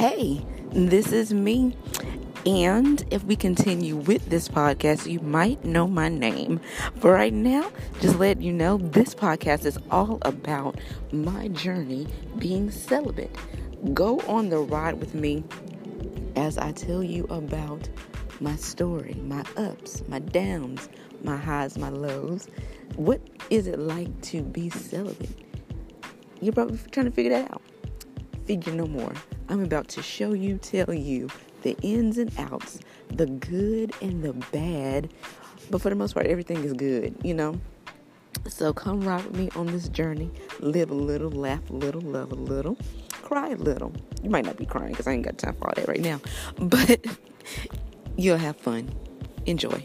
Hey, this is me. And if we continue with this podcast, you might know my name. But right now, just let you know this podcast is all about my journey being celibate. Go on the ride with me as I tell you about my story, my ups, my downs, my highs, my lows. What is it like to be celibate? You're probably trying to figure that out. Figure no more. I'm about to show you, tell you the ins and outs, the good and the bad. But for the most part, everything is good, you know? So come ride with me on this journey. Live a little, laugh a little, love a little, cry a little. You might not be crying because I ain't got time for all that right now, but you'll have fun. Enjoy.